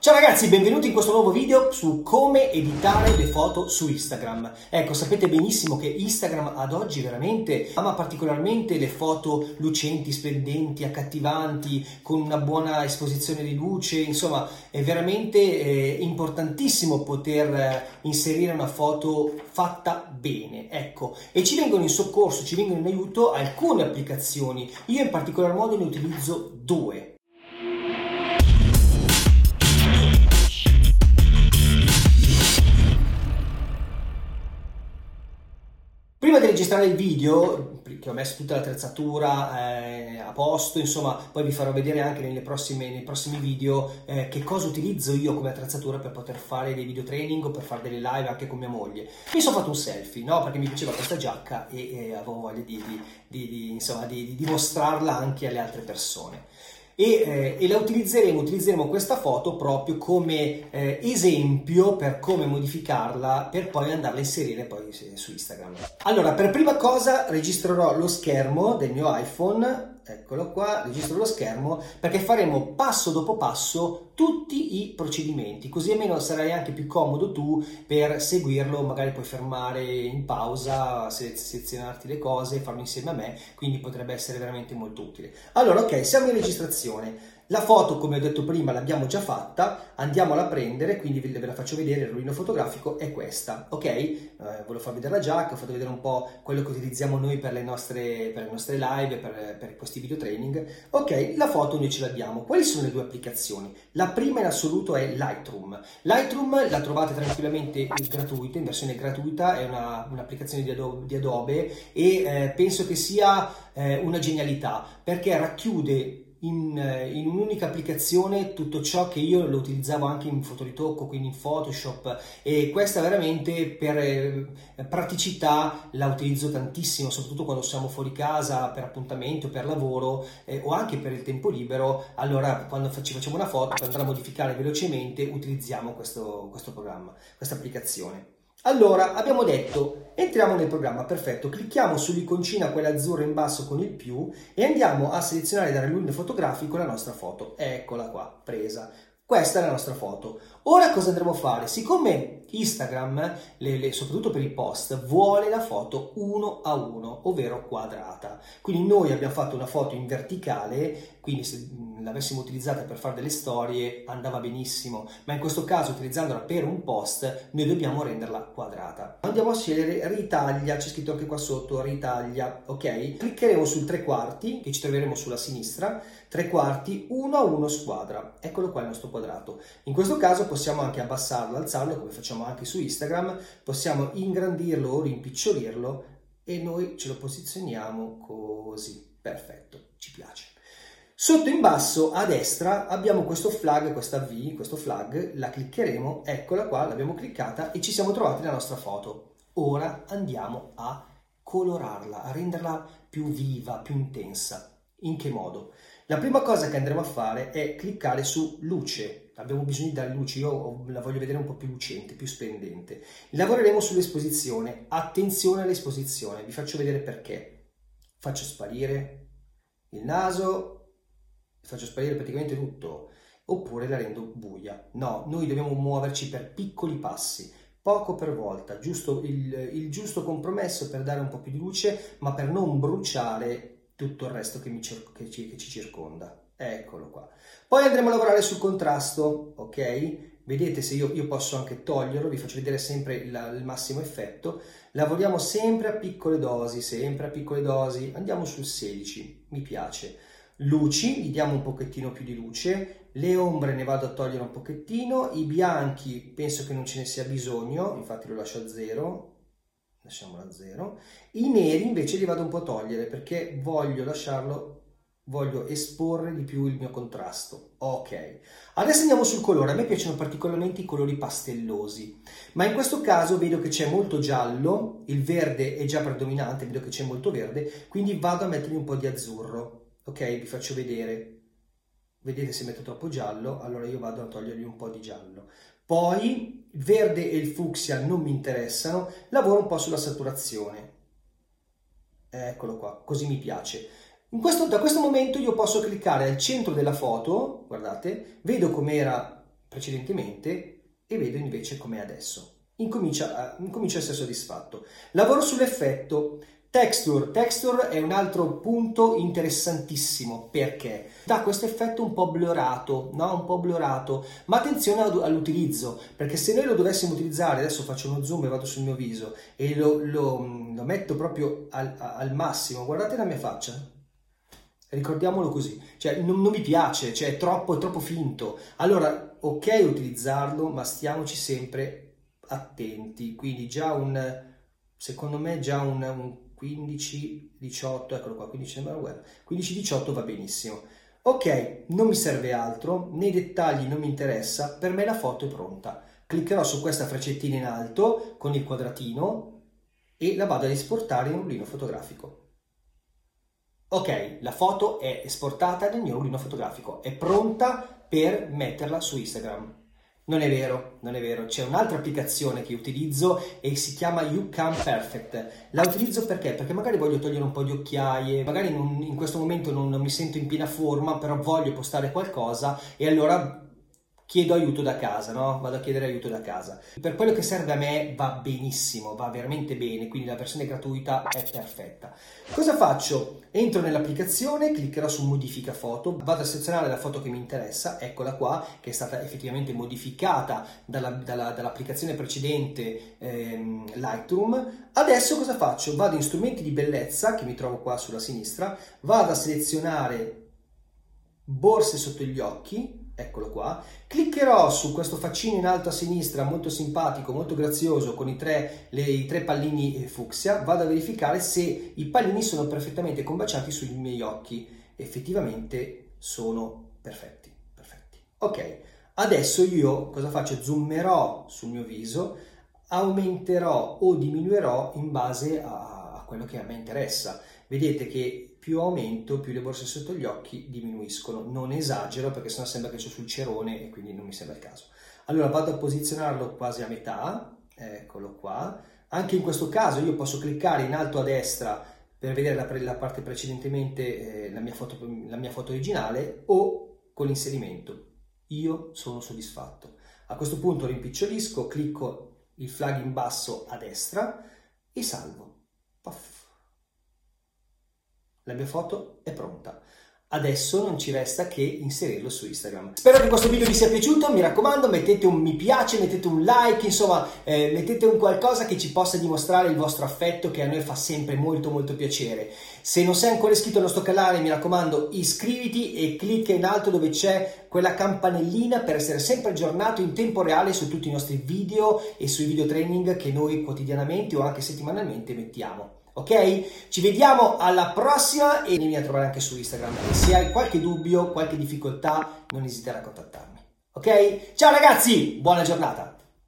Ciao ragazzi, benvenuti in questo nuovo video su come editare le foto su Instagram. Ecco, sapete benissimo che Instagram ad oggi veramente ama particolarmente le foto lucenti, splendenti, accattivanti, con una buona esposizione di luce, insomma è veramente eh, importantissimo poter eh, inserire una foto fatta bene, ecco, e ci vengono in soccorso, ci vengono in aiuto alcune applicazioni, io in particolar modo ne utilizzo due. Registrare il video, che ho messo tutta l'attrezzatura eh, a posto, insomma, poi vi farò vedere anche prossime, nei prossimi video eh, che cosa utilizzo io come attrezzatura per poter fare dei video training o per fare delle live anche con mia moglie. Mi sono fatto un selfie, no? Perché mi piaceva questa giacca e, e avevo voglia di, di, di, insomma, di dimostrarla anche alle altre persone e, eh, e, la utilizzeremo, utilizzeremo questa foto proprio come eh, esempio per come modificarla per poi andarla a inserire poi su Instagram. Allora, per prima cosa registrerò lo schermo del mio iPhone eccolo qua, registro lo schermo, perché faremo passo dopo passo tutti i procedimenti, così almeno sarai anche più comodo tu per seguirlo, magari puoi fermare in pausa, selezionarti le cose, farlo insieme a me, quindi potrebbe essere veramente molto utile. Allora, ok, siamo in registrazione. La foto, come ho detto prima, l'abbiamo già fatta, andiamola a prendere, quindi ve la faccio vedere, il rullino fotografico è questa, ok? Eh, volevo far vedere la giacca, ho fatto vedere un po' quello che utilizziamo noi per le nostre, per le nostre live, per, per questi video training. Ok, la foto noi ce l'abbiamo. Quali sono le due applicazioni? La prima in assoluto è Lightroom. Lightroom la trovate tranquillamente gratuita, in versione gratuita, è una, un'applicazione di Adobe, di Adobe e eh, penso che sia eh, una genialità perché racchiude in, eh, in, un'unica applicazione tutto ciò che io lo utilizzavo anche in fotoritocco, quindi in Photoshop e questa veramente per eh, praticità la utilizzo tantissimo, soprattutto quando siamo fuori casa per appuntamenti o per lavoro eh, o anche per il tempo libero, allora quando ci facciamo una foto per andare a modificare velocemente utilizziamo questo, questo programma, questa applicazione. Allora, abbiamo detto, entriamo nel programma, perfetto, clicchiamo sull'iconcina quella azzurra in basso con il più e andiamo a selezionare dal rullino fotografico la nostra foto. Eccola qua, presa. Questa è la nostra foto. Ora cosa andremo a fare? Siccome Instagram, le, le, soprattutto per i post, vuole la foto uno a uno, ovvero quadrata. Quindi noi abbiamo fatto una foto in verticale, quindi se l'avessimo utilizzata per fare delle storie andava benissimo, ma in questo caso utilizzandola per un post noi dobbiamo renderla quadrata. Andiamo a scegliere ritaglia, c'è scritto anche qua sotto ritaglia, ok? Cliccheremo sul tre quarti, che ci troveremo sulla sinistra, tre quarti, uno a uno squadra. Eccolo qua il nostro quadrato. In questo caso possiamo anche abbassarlo, alzarlo, come facciamo anche su Instagram, possiamo ingrandirlo o rimpicciolirlo e noi ce lo posizioniamo così. Perfetto, ci piace. Sotto in basso a destra abbiamo questo flag, questa V, questo flag, la cliccheremo, eccola qua, l'abbiamo cliccata e ci siamo trovati la nostra foto. Ora andiamo a colorarla, a renderla più viva, più intensa. In che modo? La prima cosa che andremo a fare è cliccare su luce. Abbiamo bisogno di dare luce, io la voglio vedere un po' più lucente, più splendente. Lavoreremo sull'esposizione. Attenzione all'esposizione, vi faccio vedere perché. Faccio sparire il naso, faccio sparire praticamente tutto, oppure la rendo buia. No, noi dobbiamo muoverci per piccoli passi, poco per volta, giusto il, il giusto compromesso per dare un po' più di luce, ma per non bruciare tutto il resto che, mi, che, ci, che ci circonda. Eccolo qua. Poi andremo a lavorare sul contrasto, ok? Vedete se io, io, posso anche toglierlo, vi faccio vedere sempre il, il, massimo effetto. Lavoriamo sempre a piccole dosi, sempre a piccole dosi. Andiamo sul 16, mi piace luci, gli diamo un pochettino più di luce, le ombre ne vado a togliere un pochettino, i bianchi penso che non ce ne sia bisogno, infatti lo lascio a zero, lasciamolo a zero, i neri invece li vado un po' a togliere perché voglio lasciarlo, voglio esporre di più il mio contrasto. Ok, adesso andiamo sul colore, a me piacciono particolarmente i colori pastellosi, ma in questo caso vedo che c'è molto giallo, il verde è già predominante, vedo che c'è molto verde, quindi vado a mettergli un po' di azzurro. Ok vi faccio vedere. Vedete se metto troppo giallo allora io vado a togliergli un po' di giallo. Poi verde e il fucsia non mi interessano lavoro un po' sulla saturazione. Eccolo qua così mi piace questo, da questo momento io posso cliccare al centro della foto guardate vedo com'era precedentemente e vedo invece com'è adesso. Incomincia a, incomincia a essere soddisfatto. Lavoro sull'effetto. Texture. Texture è un altro punto interessantissimo perché dà questo effetto un po' blurato, no? Un po' blurato, ma attenzione all'utilizzo, perché se noi lo dovessimo utilizzare, adesso faccio uno zoom e vado sul mio viso e lo, lo, lo metto proprio al, al massimo, guardate la mia faccia, Ricordiamolo così, cioè non, non mi piace, cioè è troppo, è troppo finto. Allora, ok utilizzarlo, ma stiamoci sempre attenti. Quindi già un, secondo me già un, un 15-18, eccolo qua, 15-18 va benissimo. Ok, non mi serve altro, nei dettagli non mi interessa, per me la foto è pronta. Cliccherò su questa freccettina in alto con il quadratino e la vado ad esportare in un rullino fotografico. Ok, la foto è esportata nel mio rullino fotografico, è pronta per metterla su Instagram. Non è vero, non è vero, c'è un'altra applicazione che utilizzo e si chiama YouCam Perfect. La utilizzo perché? Perché magari voglio togliere un po' di occhiaie, magari non, in questo momento non, non mi sento in piena forma, però voglio postare qualcosa e allora chiedo aiuto da casa, no? Vado a chiedere aiuto da casa. Per quello che serve a me va benissimo, va veramente bene, quindi la versione gratuita è perfetta. Cosa faccio? Entro nell'applicazione, cliccherò su modifica foto, vado a selezionare la foto che mi interessa, eccola qua, che è stata effettivamente modificata dalla, dalla, dall'applicazione precedente ehm, Lightroom. Adesso cosa faccio? Vado in strumenti di bellezza, che mi trovo qua sulla sinistra, vado a selezionare borse sotto gli occhi, eccolo qua, cliccherò su questo faccino in alto a sinistra molto simpatico, molto grazioso con i tre, le, i tre pallini fucsia, vado a verificare se i pallini sono perfettamente combaciati sui miei occhi, effettivamente sono perfetti, perfetti. Ok, adesso io cosa faccio? Zoomerò sul mio viso, aumenterò o diminuirò in base a quello che a me interessa. Vedete che più aumento, più le borse sotto gli occhi diminuiscono. Non esagero perché sennò sembra che c'è sul cerone e quindi non mi sembra il caso. Allora vado a posizionarlo quasi a metà, eccolo qua. Anche in questo caso io posso cliccare in alto a destra per vedere la, la parte precedentemente, eh, la, mia foto, la mia foto originale o con l'inserimento. Io sono soddisfatto. A questo punto rimpicciolisco, clicco il flag in basso a destra e salvo. Puff la mia foto è pronta. Adesso non ci resta che inserirlo su Instagram. Spero che questo video vi sia piaciuto, mi raccomando mettete un mi piace, mettete un like, insomma eh, mettete un qualcosa che ci possa dimostrare il vostro affetto che a noi fa sempre molto molto piacere. Se non sei ancora iscritto al nostro canale mi raccomando iscriviti e clicca in alto dove c'è quella campanellina per essere sempre aggiornato in tempo reale su tutti i nostri video e sui video training che noi quotidianamente o anche settimanalmente mettiamo ok? Ci vediamo alla prossima e vieni a trovare anche su Instagram. Se hai qualche dubbio, qualche difficoltà, non esitare a contattarmi, ok? Ciao ragazzi, buona giornata!